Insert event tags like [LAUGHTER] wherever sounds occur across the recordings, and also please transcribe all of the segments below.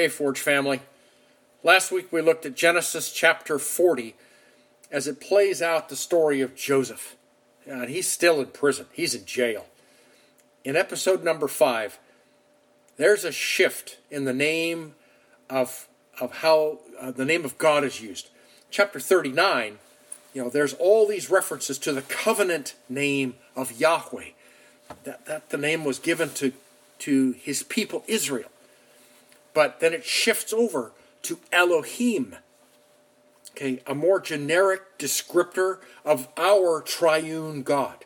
Hey, Forge family. Last week we looked at Genesis chapter 40 as it plays out the story of Joseph. And he's still in prison, he's in jail. In episode number 5, there's a shift in the name of, of how uh, the name of God is used. Chapter 39, you know, there's all these references to the covenant name of Yahweh. That, that the name was given to, to his people Israel. But then it shifts over to Elohim. Okay, a more generic descriptor of our triune God.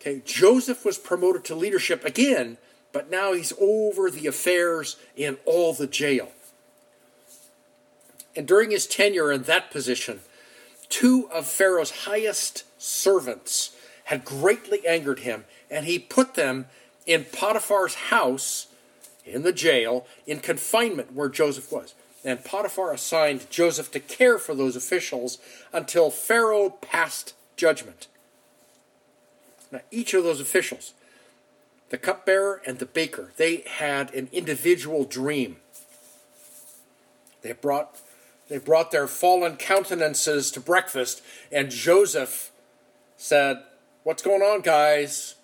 Okay, Joseph was promoted to leadership again, but now he's over the affairs in all the jail. And during his tenure in that position, two of Pharaoh's highest servants had greatly angered him, and he put them in Potiphar's house in the jail in confinement where Joseph was. And Potiphar assigned Joseph to care for those officials until Pharaoh passed judgment. Now, each of those officials, the cupbearer and the baker, they had an individual dream. They brought, they brought their fallen countenances to breakfast, and Joseph said, What's going on, guys?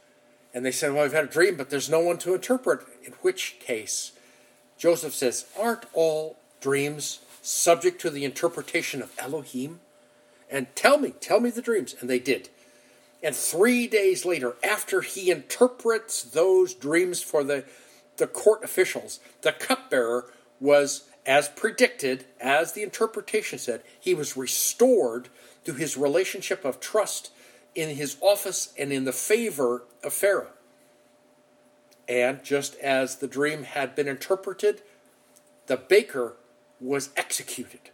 And they said, Well, I've had a dream, but there's no one to interpret. In which case, Joseph says, Aren't all dreams subject to the interpretation of Elohim? And tell me, tell me the dreams. And they did. And three days later, after he interprets those dreams for the, the court officials, the cupbearer was, as predicted, as the interpretation said, he was restored to his relationship of trust in his office and in the favor of Pharaoh. And just as the dream had been interpreted, the baker was executed.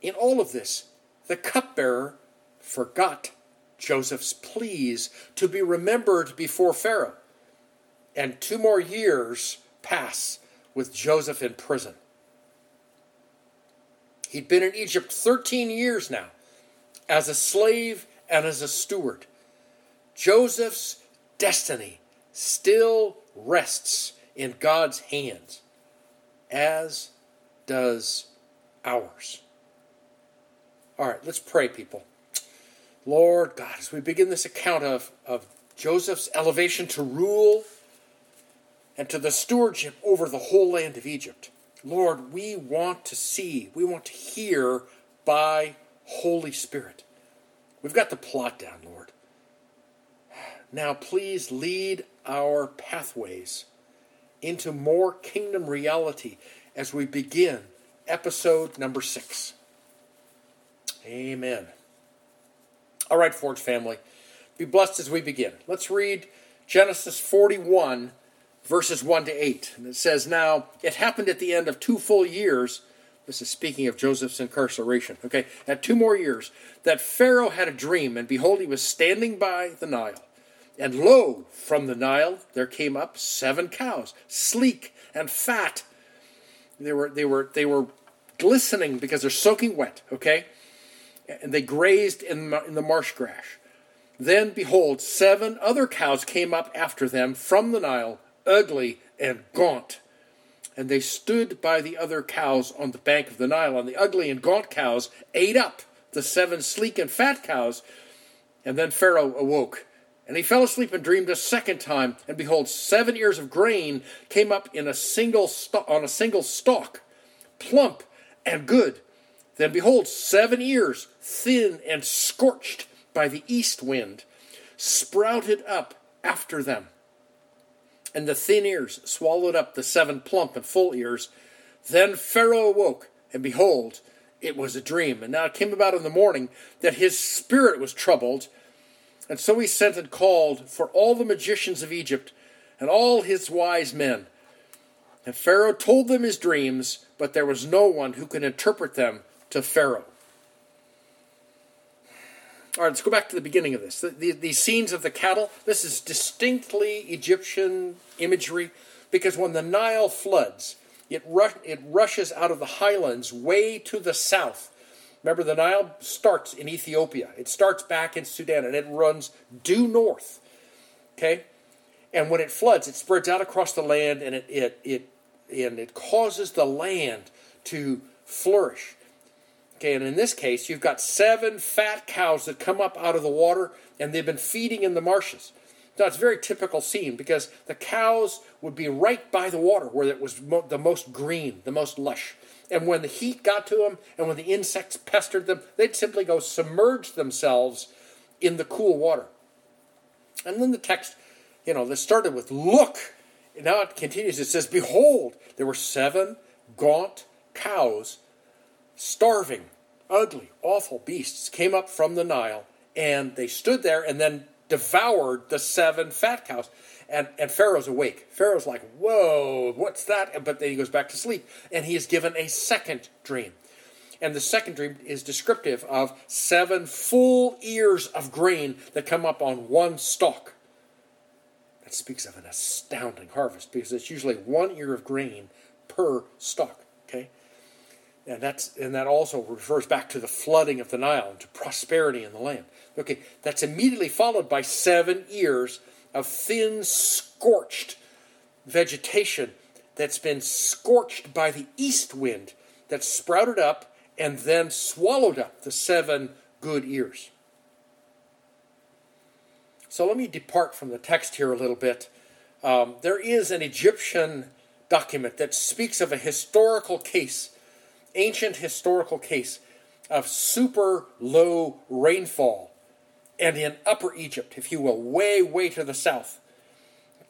In all of this, the cupbearer forgot Joseph's pleas to be remembered before Pharaoh. And two more years pass with Joseph in prison. He'd been in Egypt 13 years now as a slave and as a steward. Joseph's destiny still rests in God's hands, as does ours. All right, let's pray, people. Lord God, as we begin this account of, of Joseph's elevation to rule and to the stewardship over the whole land of Egypt, Lord, we want to see, we want to hear by Holy Spirit. We've got the plot down, Lord. Now, please lead our pathways into more kingdom reality as we begin episode number six. Amen. All right, Forge family, be blessed as we begin. Let's read Genesis 41, verses 1 to 8. And it says, Now, it happened at the end of two full years this is speaking of Joseph's incarceration. Okay, at two more years, that Pharaoh had a dream, and behold, he was standing by the Nile. And lo, from the Nile there came up seven cows, sleek and fat. They were they were they were glistening because they're soaking wet. Okay, and they grazed in in the marsh grass. Then behold, seven other cows came up after them from the Nile, ugly and gaunt and they stood by the other cows on the bank of the Nile. And the ugly and gaunt cows ate up the seven sleek and fat cows. And then Pharaoh awoke. And he fell asleep and dreamed a second time. And behold, seven ears of grain came up in a single st- on a single stalk, plump and good. Then behold, seven ears, thin and scorched by the east wind, sprouted up after them and the thin ears swallowed up the seven plump and full ears. Then Pharaoh awoke, and behold, it was a dream. And now it came about in the morning that his spirit was troubled. And so he sent and called for all the magicians of Egypt and all his wise men. And Pharaoh told them his dreams, but there was no one who could interpret them to Pharaoh. All right, let's go back to the beginning of this. The, the, these scenes of the cattle, this is distinctly Egyptian imagery because when the Nile floods, it, rush, it rushes out of the highlands way to the south. Remember, the Nile starts in Ethiopia, it starts back in Sudan, and it runs due north. Okay? And when it floods, it spreads out across the land and it, it, it and it causes the land to flourish. Okay, and in this case, you've got seven fat cows that come up out of the water, and they've been feeding in the marshes. Now, it's a very typical scene because the cows would be right by the water where it was mo- the most green, the most lush. And when the heat got to them and when the insects pestered them, they'd simply go submerge themselves in the cool water. And then the text, you know, this started with look. And Now it continues. It says, Behold, there were seven gaunt cows, starving, ugly, awful beasts, came up from the Nile, and they stood there and then devoured the seven fat cows. And, and Pharaoh's awake. Pharaoh's like, Whoa, what's that? But then he goes back to sleep, and he is given a second dream. And the second dream is descriptive of seven full ears of grain that come up on one stalk. That speaks of an astounding harvest because it's usually one ear of grain per stalk. Okay? And that's and that also refers back to the flooding of the Nile and to prosperity in the land. Okay, that's immediately followed by seven years of thin, scorched vegetation that's been scorched by the east wind that sprouted up and then swallowed up the seven good ears. So let me depart from the text here a little bit. Um, there is an Egyptian document that speaks of a historical case, ancient historical case, of super low rainfall. And in Upper Egypt, if you will, way, way to the south,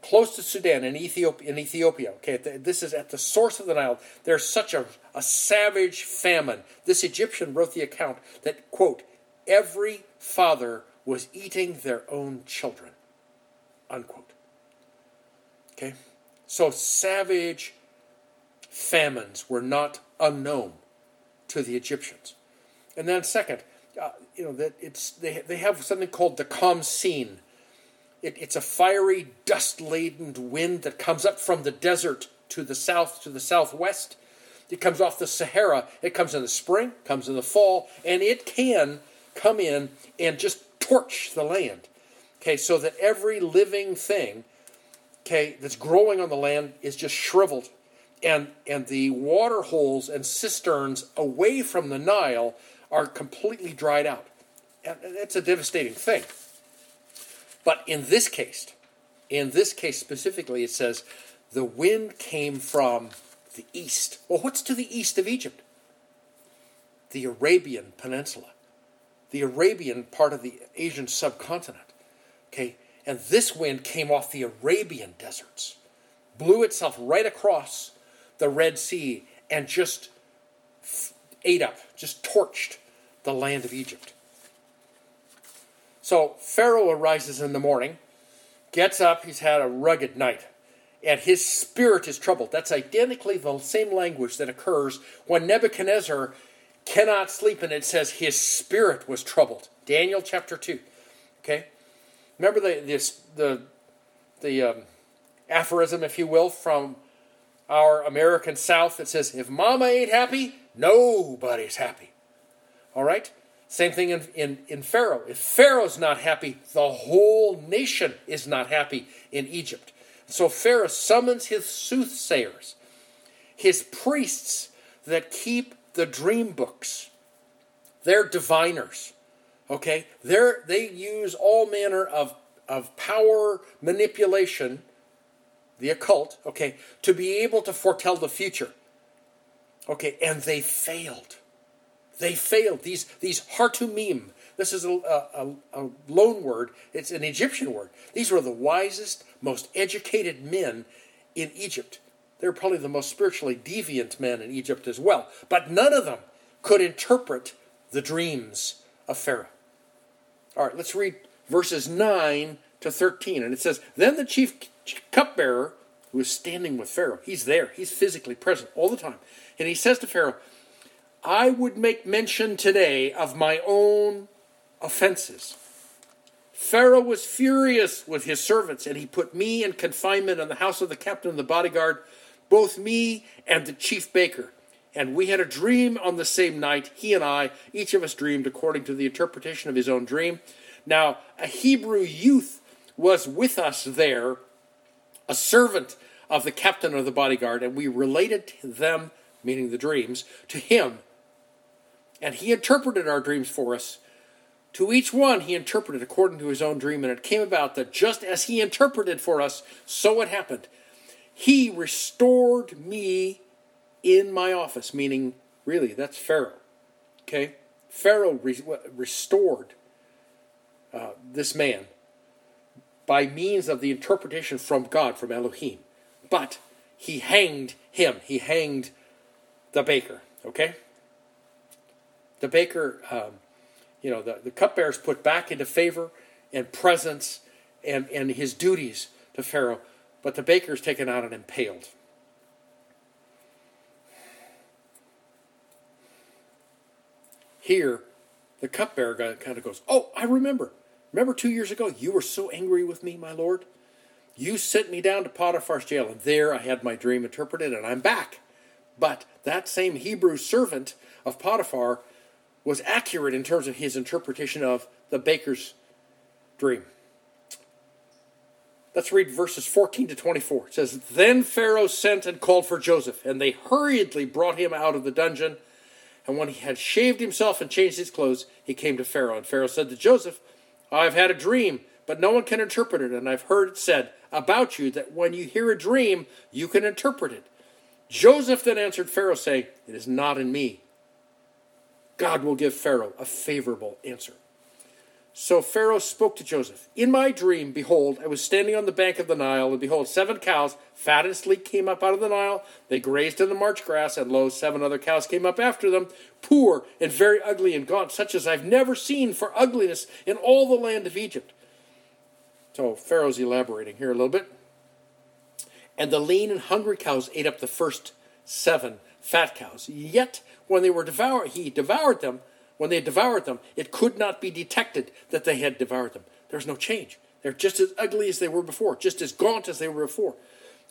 close to Sudan in Ethiopia. In Ethiopia, okay, this is at the source of the Nile. There's such a, a savage famine. This Egyptian wrote the account that quote every father was eating their own children, unquote. Okay, so savage famines were not unknown to the Egyptians. And then second, uh, you know that it's they they have something called the Khamsin it, it's a fiery, dust laden wind that comes up from the desert to the south, to the southwest. It comes off the Sahara. It comes in the spring, comes in the fall, and it can come in and just torch the land. Okay, so that every living thing, okay, that's growing on the land is just shriveled. And, and the water holes and cisterns away from the Nile are completely dried out. And that's a devastating thing. But in this case, in this case specifically, it says the wind came from the east. Well, what's to the east of Egypt? The Arabian Peninsula, the Arabian part of the Asian subcontinent. Okay, and this wind came off the Arabian deserts, blew itself right across the Red Sea, and just ate up, just torched the land of Egypt. So Pharaoh arises in the morning, gets up, he's had a rugged night, and his spirit is troubled. That's identically the same language that occurs when Nebuchadnezzar cannot sleep, and it says his spirit was troubled. Daniel chapter 2. Okay? Remember the, this, the, the um, aphorism, if you will, from our American South that says, if mama ain't happy, nobody's happy. All right? Same thing in, in, in Pharaoh. If Pharaoh's not happy, the whole nation is not happy in Egypt. So Pharaoh summons his soothsayers, his priests that keep the dream books. They're diviners. Okay? They're, they use all manner of, of power manipulation, the occult, okay, to be able to foretell the future. Okay, and they failed. They failed. These, these hartumim, this is a, a, a, loan word, it's an Egyptian word. These were the wisest, most educated men in Egypt. They're probably the most spiritually deviant men in Egypt as well. But none of them could interpret the dreams of Pharaoh. All right, let's read verses 9 to 13. And it says, Then the chief cupbearer, who is standing with Pharaoh, he's there, he's physically present all the time. And he says to Pharaoh, I would make mention today of my own offenses. Pharaoh was furious with his servants, and he put me in confinement in the house of the captain of the bodyguard, both me and the chief baker. And we had a dream on the same night, he and I, each of us dreamed according to the interpretation of his own dream. Now, a Hebrew youth was with us there, a servant of the captain of the bodyguard, and we related them, meaning the dreams, to him. And he interpreted our dreams for us. To each one he interpreted according to his own dream, and it came about that just as he interpreted for us, so it happened. He restored me in my office, meaning, really, that's Pharaoh. Okay? Pharaoh re- restored uh, this man by means of the interpretation from God, from Elohim. But he hanged him. He hanged the baker. Okay? The baker, um, you know, the, the cupbearer is put back into favor and presence and, and his duties to Pharaoh, but the baker is taken out and impaled. Here, the cupbearer kind of goes, Oh, I remember. Remember two years ago, you were so angry with me, my lord? You sent me down to Potiphar's jail, and there I had my dream interpreted, and I'm back. But that same Hebrew servant of Potiphar was accurate in terms of his interpretation of the baker's dream. Let's read verses 14 to 24. It says, Then Pharaoh sent and called for Joseph, and they hurriedly brought him out of the dungeon. And when he had shaved himself and changed his clothes, he came to Pharaoh. And Pharaoh said to Joseph, I've had a dream, but no one can interpret it. And I've heard it said about you that when you hear a dream, you can interpret it. Joseph then answered Pharaoh, saying, It is not in me. God will give Pharaoh a favorable answer. So Pharaoh spoke to Joseph In my dream, behold, I was standing on the bank of the Nile, and behold, seven cows, fat and sleek, came up out of the Nile. They grazed in the marsh grass, and lo, seven other cows came up after them, poor and very ugly and gaunt, such as I've never seen for ugliness in all the land of Egypt. So Pharaoh's elaborating here a little bit. And the lean and hungry cows ate up the first seven fat cows. Yet when they were devoured, he devoured them. When they devoured them, it could not be detected that they had devoured them. There's no change. They're just as ugly as they were before, just as gaunt as they were before.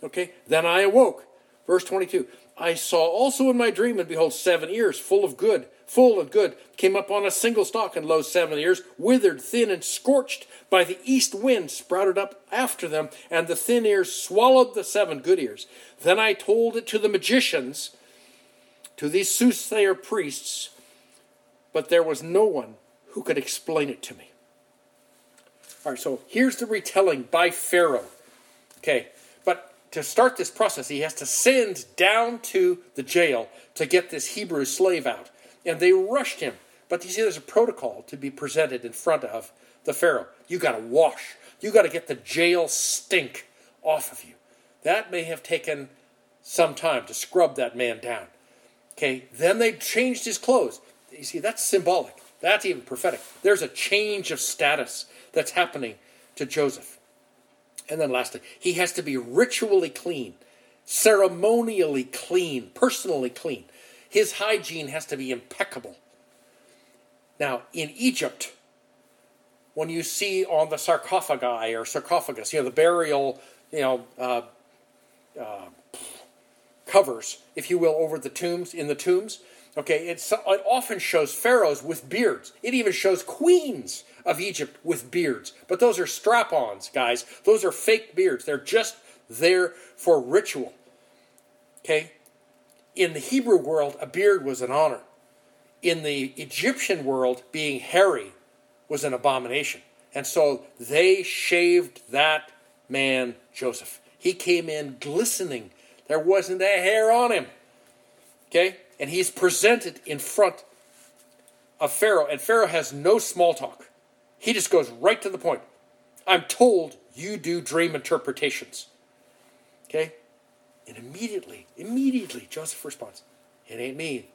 Okay? Then I awoke. Verse 22. I saw also in my dream, and behold, seven ears full of good, full of good, came up on a single stalk, and lo, seven ears, withered, thin, and scorched by the east wind, sprouted up after them, and the thin ears swallowed the seven good ears. Then I told it to the magicians, to these soothsayer priests, but there was no one who could explain it to me. All right, so here's the retelling by Pharaoh. Okay, but to start this process, he has to send down to the jail to get this Hebrew slave out. And they rushed him. But you see, there's a protocol to be presented in front of the Pharaoh. You got to wash, you got to get the jail stink off of you. That may have taken some time to scrub that man down. Okay, then they changed his clothes. You see, that's symbolic. That's even prophetic. There's a change of status that's happening to Joseph. And then lastly, he has to be ritually clean, ceremonially clean, personally clean. His hygiene has to be impeccable. Now, in Egypt, when you see on the sarcophagi or sarcophagus, you know, the burial, you know, uh, uh, covers, if you will, over the tombs, in the tombs, okay, it often shows pharaohs with beards. It even shows queens of Egypt with beards. But those are strap ons, guys. Those are fake beards. They're just there for ritual. Okay? In the Hebrew world, a beard was an honor. In the Egyptian world, being hairy was an abomination. And so they shaved that man, Joseph. He came in glistening. There wasn't a hair on him. Okay? And he's presented in front of Pharaoh. And Pharaoh has no small talk. He just goes right to the point. I'm told you do dream interpretations. Okay? And immediately, immediately, Joseph responds, It ain't me.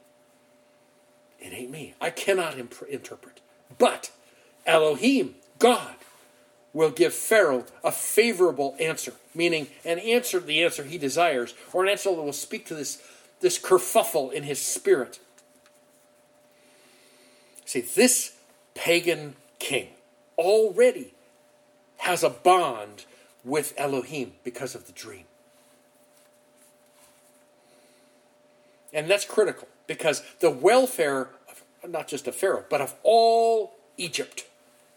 It ain't me. I cannot imp- interpret. But Elohim, God, will give Pharaoh a favorable answer, meaning an answer, the answer he desires, or an answer that will speak to this, this kerfuffle in his spirit. See, this pagan king already has a bond with Elohim because of the dream. And that's critical because the welfare of not just of Pharaoh, but of all Egypt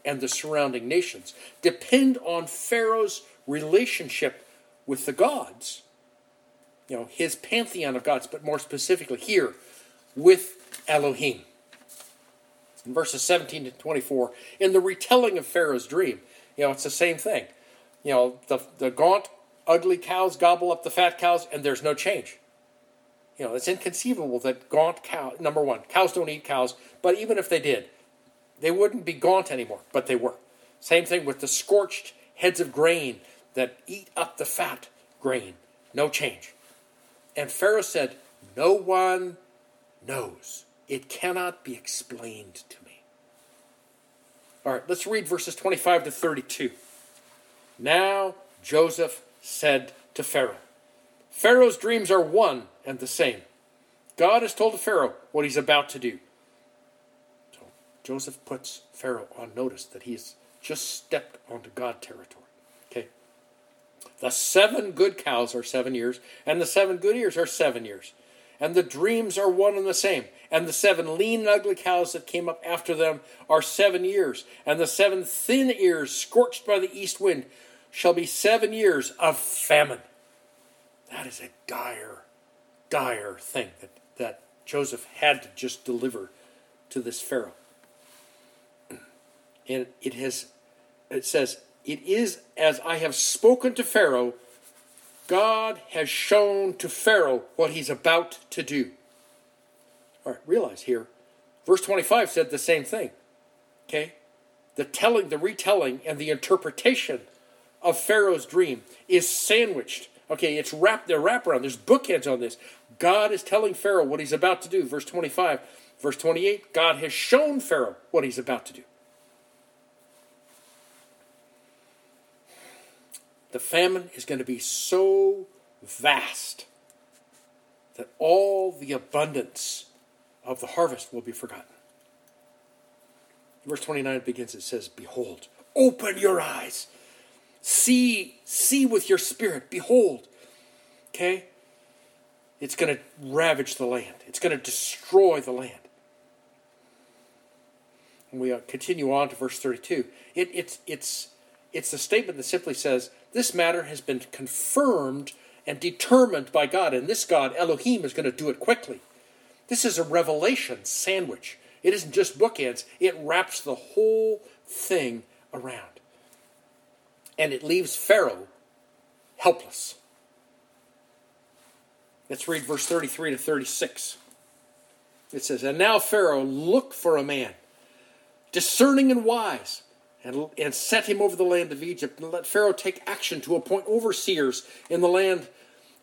and the surrounding nations depend on Pharaoh's relationship with the gods you know, his pantheon of gods, but more specifically here with Elohim. In verses 17 to 24, in the retelling of Pharaoh's dream, you know, it's the same thing. You know, the, the gaunt, ugly cows gobble up the fat cows, and there's no change. You know, it's inconceivable that gaunt cow, number one, cows don't eat cows, but even if they did, they wouldn't be gaunt anymore, but they were. Same thing with the scorched heads of grain that eat up the fat grain. No change. And Pharaoh said, No one knows. It cannot be explained to me. All right, let's read verses 25 to 32. Now Joseph said to Pharaoh, Pharaoh's dreams are one and the same. God has told Pharaoh what he's about to do. So Joseph puts Pharaoh on notice that he's just stepped onto God territory. The seven good cows are seven years, and the seven good ears are seven years. And the dreams are one and the same. And the seven lean and ugly cows that came up after them are seven years. And the seven thin ears, scorched by the east wind, shall be seven years of famine. That is a dire, dire thing that, that Joseph had to just deliver to this Pharaoh. [CLEARS THROAT] And it has, it says, it is as I have spoken to Pharaoh, God has shown to Pharaoh what he's about to do. All right, realize here, verse 25 said the same thing. Okay? The telling, the retelling, and the interpretation of Pharaoh's dream is sandwiched. Okay, it's wrapped, they're wrapped around. There's bookends on this. God is telling Pharaoh what he's about to do. Verse 25. Verse 28, God has shown Pharaoh what he's about to do. The famine is going to be so vast that all the abundance of the harvest will be forgotten. Verse 29 begins, it says, Behold, open your eyes. See, see with your spirit. Behold. Okay? It's going to ravage the land, it's going to destroy the land. And we uh, continue on to verse 32. It, it's, it's, it's a statement that simply says, This matter has been confirmed and determined by God, and this God, Elohim, is going to do it quickly. This is a revelation sandwich. It isn't just bookends, it wraps the whole thing around. And it leaves Pharaoh helpless. Let's read verse 33 to 36. It says, And now Pharaoh, look for a man, discerning and wise, and, and set him over the land of Egypt, and let Pharaoh take action to appoint overseers in the land,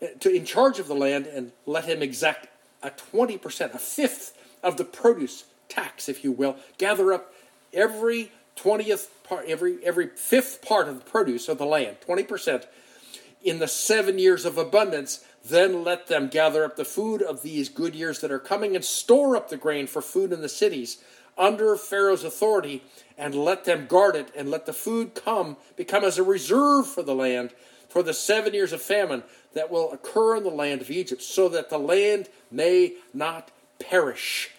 eh, to, in charge of the land, and let him exact a 20%, a fifth of the produce tax, if you will, gather up every 20th part, every, every fifth part of the produce of the land, 20%, in the seven years of abundance, then let them gather up the food of these good years that are coming and store up the grain for food in the cities under Pharaoh's authority and let them guard it and let the food come become as a reserve for the land for the seven years of famine that will occur in the land of Egypt, so that the land may not perish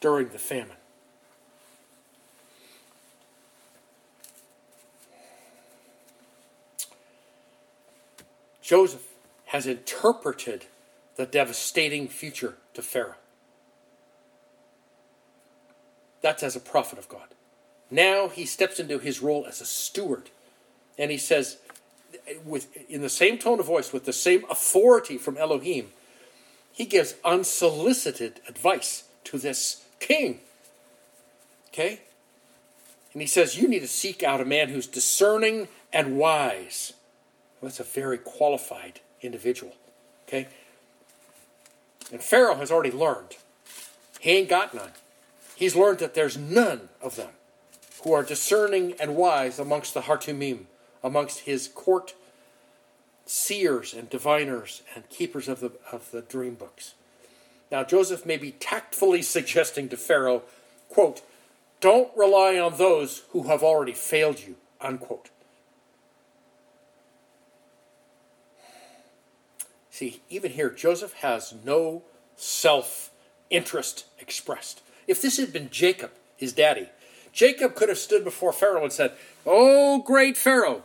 during the famine. Joseph has interpreted the devastating future to Pharaoh. That's as a prophet of God. Now he steps into his role as a steward. And he says, with in the same tone of voice, with the same authority from Elohim, he gives unsolicited advice to this king. Okay? And he says, You need to seek out a man who's discerning and wise. Well, that's a very qualified individual. Okay? And Pharaoh has already learned. He ain't got none. He's learned that there's none of them who are discerning and wise amongst the Hartumim, amongst his court seers and diviners and keepers of the, of the dream books. Now, Joseph may be tactfully [LAUGHS] suggesting to Pharaoh, quote, don't rely on those who have already failed you, unquote. See, even here, Joseph has no self interest expressed. If this had been Jacob, his daddy, Jacob could have stood before Pharaoh and said, Oh, great Pharaoh,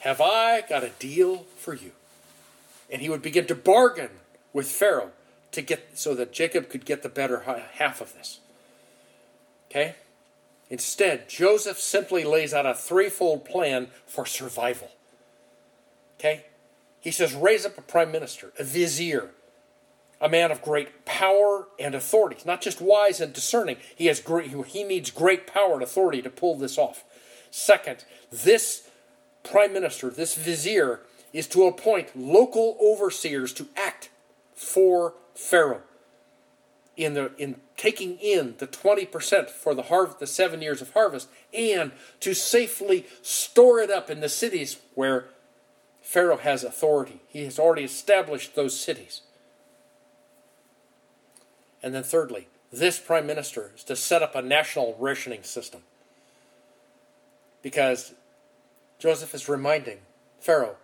have I got a deal for you? and he would begin to bargain with Pharaoh to get so that Jacob could get the better half of this. Okay? Instead, Joseph simply lays out a threefold plan for survival. Okay? He says, raise up a prime minister, a vizier, a man of great power and authority. He's not just wise and discerning. He has great, he needs great power and authority to pull this off. Second, this prime minister, this vizier, is to appoint local overseers to act for Pharaoh in the in taking in the 20% for the harvest the 7 years of harvest and to safely store it up in the cities where Pharaoh has authority. He has already established those cities. And then thirdly, this prime minister is to set up a national rationing system. Because Joseph is reminding Pharaoh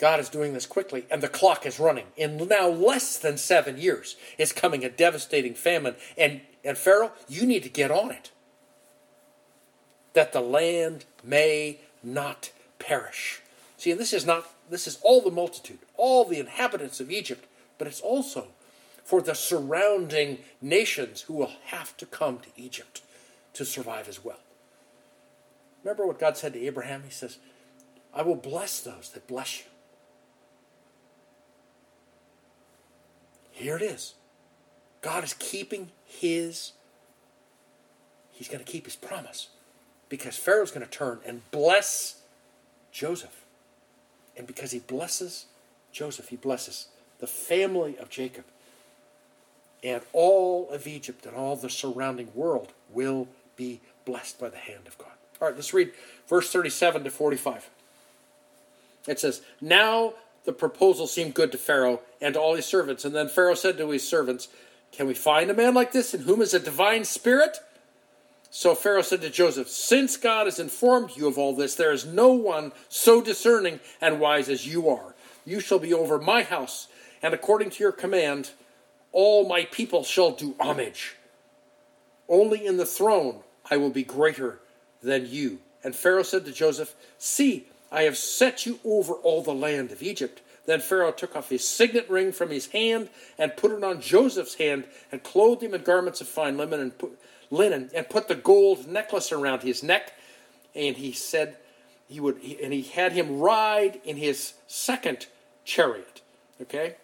God is doing this quickly, and the clock is running. In now less than seven years, is coming a devastating famine. And, and Pharaoh, you need to get on it. That the land may not perish. See, and this is not this is all the multitude, all the inhabitants of Egypt, but it's also for the surrounding nations who will have to come to Egypt to survive as well. Remember what God said to Abraham? He says, I will bless those that bless you. Here it is. God is keeping his, he's going to keep his promise because Pharaoh's going to turn and bless Joseph. And because he blesses Joseph, he blesses the family of Jacob. And all of Egypt and all the surrounding world will be blessed by the hand of God. All right, let's read verse 37 to 45. It says, Now the proposal seemed good to Pharaoh and to all his servants. And then Pharaoh said to his servants, Can we find a man like this in whom is a divine spirit? So Pharaoh said to Joseph, Since God has informed you of all this, there is no one so discerning and wise as you are. You shall be over my house, and according to your command, all my people shall do homage. Only in the throne I will be greater than you. And Pharaoh said to Joseph, See, I have set you over all the land of Egypt. Then Pharaoh took off his signet ring from his hand and put it on Joseph's hand and clothed him in garments of fine linen and put, linen and put the gold necklace around his neck. And he said he would, and he had him ride in his second chariot. Okay?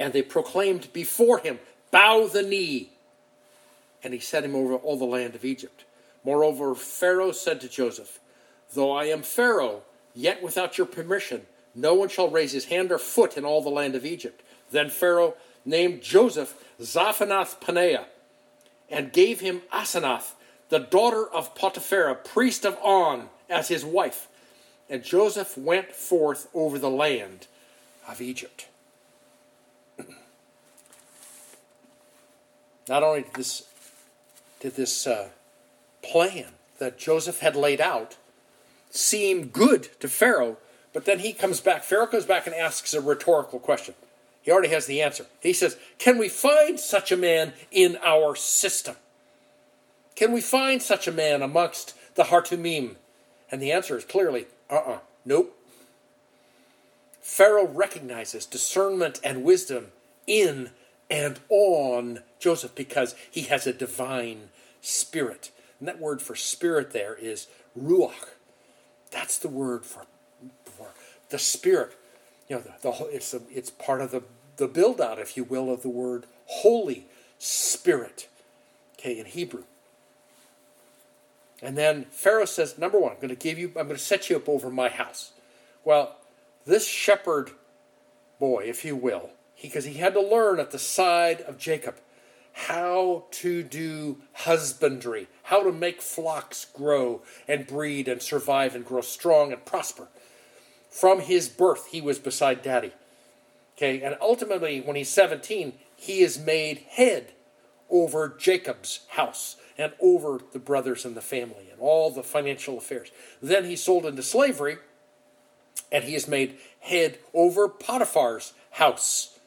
And they proclaimed before him, Bow the knee. And he set him over all the land of Egypt. Moreover, Pharaoh said to Joseph, Though I am Pharaoh, yet without your permission, no one shall raise his hand or foot in all the land of Egypt. Then Pharaoh named Joseph Zaphenath Paneah, and gave him Asenath, the daughter of Potiphera, priest of On, as his wife. And Joseph went forth over the land of Egypt. Not only did this, did this uh, plan that Joseph had laid out seem good to Pharaoh, but then he comes back. Pharaoh comes back and asks a rhetorical question. He already has the answer. He says, Can we find such a man in our system? Can we find such a man amongst the Hartumim? And the answer is clearly, uh uh-uh, uh, nope. Pharaoh recognizes discernment and wisdom in and on Joseph because he has a divine spirit. And that word for spirit there is ruach. That's the word for, for the spirit. You know, the, the it's a, it's part of the the build out, if you will, of the word Holy Spirit. Okay, in Hebrew. And then Pharaoh says, number one, I'm going to give you, I'm going to set you up over my house. Well, this shepherd boy, if you will, because he, he had to learn at the side of Jacob how to do husbandry, how to make flocks grow and breed and survive and grow strong and prosper. From his birth, he was beside daddy. Okay, and ultimately, when he's 17, he is made head over Jacob's house and over the brothers and the family and all the financial affairs. Then he's sold into slavery and he is made head over Potiphar's house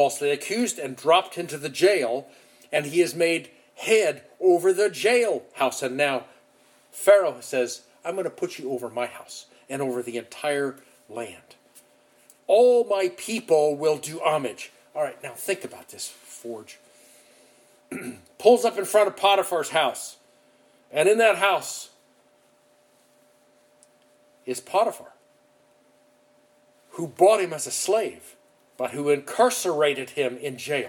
falsely accused and dropped into the jail, and he is made head over the jail house. And now Pharaoh says, I'm going to put you over my house and over the entire land. All my people will do homage. All right, now think about this, Forge. [CLEARS THROAT] Pulls up in front of Potiphar's house. And in that house is Potiphar, who bought him as a slave, but who incarcerated him in jail.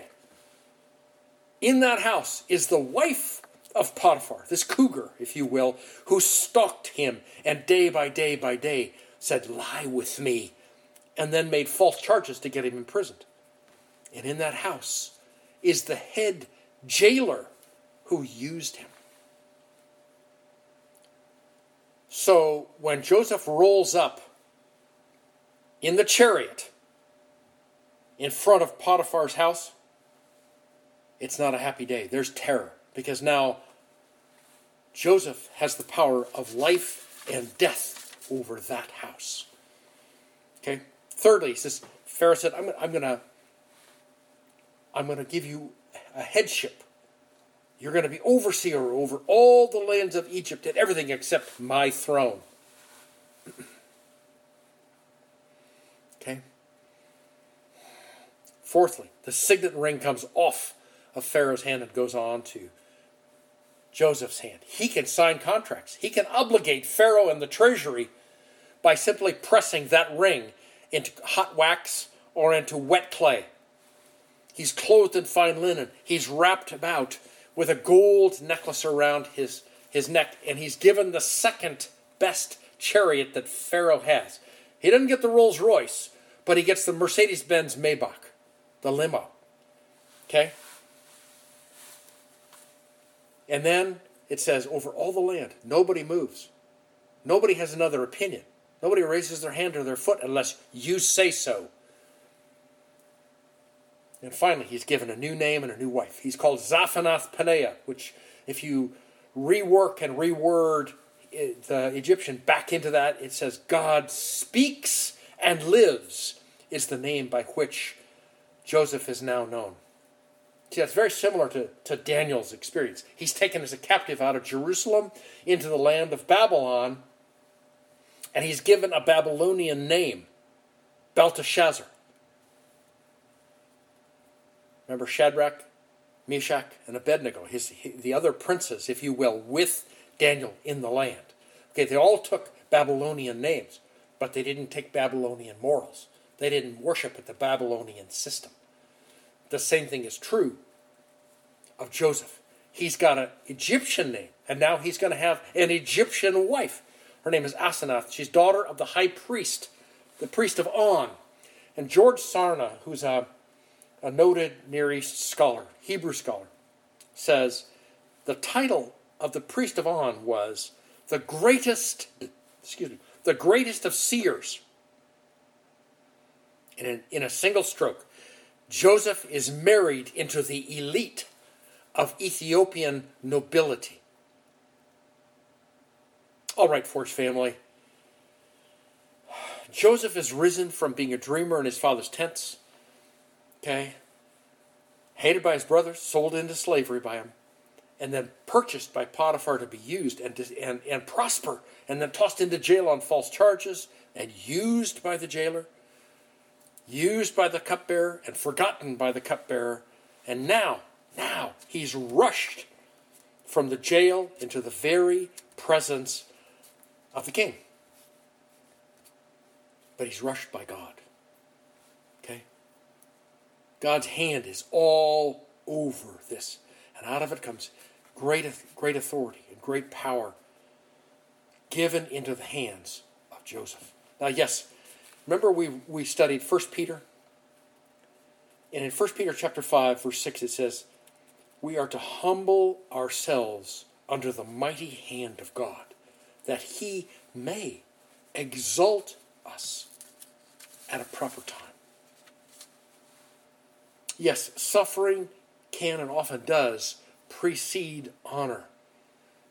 In that house is the wife of Potiphar, this cougar, if you will, who stalked him and day by day by day said, Lie with me, and then made false charges to get him imprisoned. And in that house is the head jailer who used him. So when Joseph rolls up in the chariot in front of Potiphar's house, it's not a happy day. There's terror because now Joseph has the power of life and death over that house. Okay? Thirdly, he says, Pharaoh said, I'm, I'm to I'm to give you a headship you're going to be overseer over all the lands of Egypt and everything except my throne. okay? Fourthly, the signet ring comes off of Pharaoh's hand and goes on to Joseph's hand. He can sign contracts, he can obligate Pharaoh and the treasury by simply pressing that ring into hot wax or into wet clay. He's clothed in fine linen, he's wrapped about with a gold necklace around his, his neck, and he's given the second best chariot that Pharaoh has. He doesn't get the Rolls Royce, but he gets the Mercedes Benz Maybach, the limo. Okay? And then it says, over all the land, nobody moves. Nobody has another opinion. Nobody raises their hand or their foot unless you say so. And finally, he's given a new name and a new wife. He's called Zaphenath Paneah, which, if you rework and reword eh, the Egyptian back into that, it says, God speaks and lives, is the name by which Joseph is now known. See, that's very similar to, to Daniel's experience. He's taken as a captive out of Jerusalem into the land of Babylon, and he's given a Babylonian name, Belteshazzar. Remember Shadrach, Meshach, and Abednego, his, the other princes, if you will, with Daniel in the land. Okay, they all took Babylonian names, but they didn't take Babylonian morals. They didn't worship at the Babylonian system. The same thing is true of Joseph. He's got an Egyptian name, and now he's going to have an Egyptian wife. Her name is Asenath. She's daughter of the high priest, the priest of On. And George Sarna, who's a a noted Near East scholar, Hebrew scholar, says the title of the priest of On was the greatest, excuse me, the greatest of seers. In, in a single stroke, Joseph is married into the elite of Ethiopian nobility. All right, Forge family. Joseph is risen from being a dreamer in his father's tents Okay? Hated by his brothers, sold into slavery by him, and then purchased by Potiphar to be used and, and, and prosper, and then tossed into jail on false charges, and used by the jailer, used by the cupbearer, and forgotten by the cupbearer. And now, now, he's rushed from the jail into the very presence of the king. But he's rushed by God. Okay? God's hand is all over this. And out of it comes great, great authority and great power given into the hands of Joseph. Now, yes, remember we, we studied 1 Peter? And in 1 Peter chapter 5, verse 6, it says, We are to humble ourselves under the mighty hand of God, that he may exalt us at a proper time. Yes, suffering can and often does precede honor.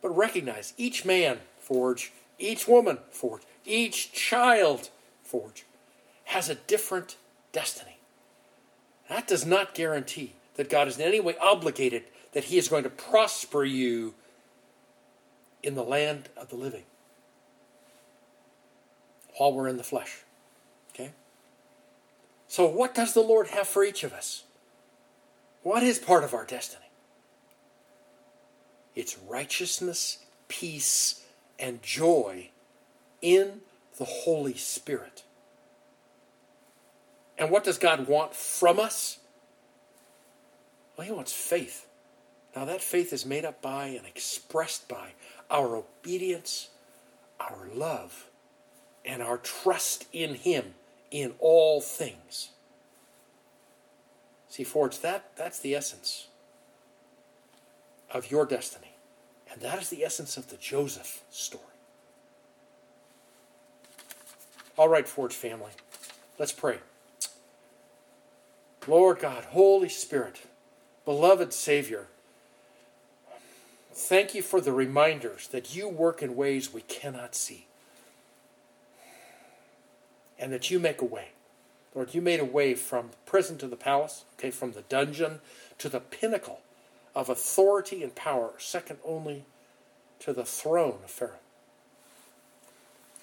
But recognize each man, Forge, each woman, Forge, each child, Forge, has a different destiny. That does not guarantee that God is in any way obligated that He is going to prosper you in the land of the living while we're in the flesh. Okay? So, what does the Lord have for each of us? What is part of our destiny? It's righteousness, peace, and joy in the Holy Spirit. And what does God want from us? Well, He wants faith. Now, that faith is made up by and expressed by our obedience, our love, and our trust in Him in all things. See, Forge, that, that's the essence of your destiny. And that is the essence of the Joseph story. All right, Forge family, let's pray. Lord God, Holy Spirit, beloved Savior, thank you for the reminders that you work in ways we cannot see and that you make a way. Lord, you made a way from prison to the palace, okay, from the dungeon to the pinnacle of authority and power, second only to the throne of Pharaoh,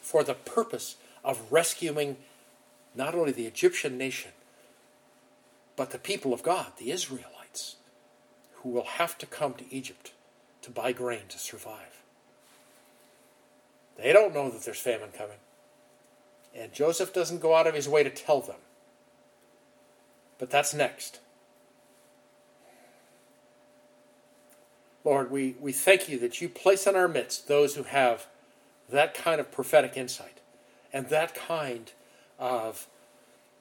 for the purpose of rescuing not only the Egyptian nation, but the people of God, the Israelites, who will have to come to Egypt to buy grain to survive. They don't know that there's famine coming. And Joseph doesn't go out of his way to tell them. But that's next. Lord, we, we thank you that you place in our midst those who have that kind of prophetic insight and that kind of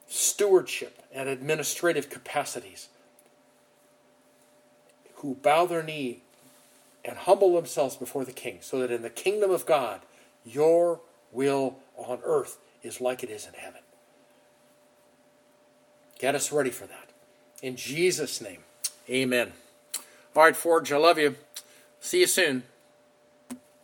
stewardship and administrative capacities who bow their knee and humble themselves before the king so that in the kingdom of God your will on earth is like it is in heaven. Get us ready for that. In Jesus' name, amen. All right, Forge, I love you. See you soon.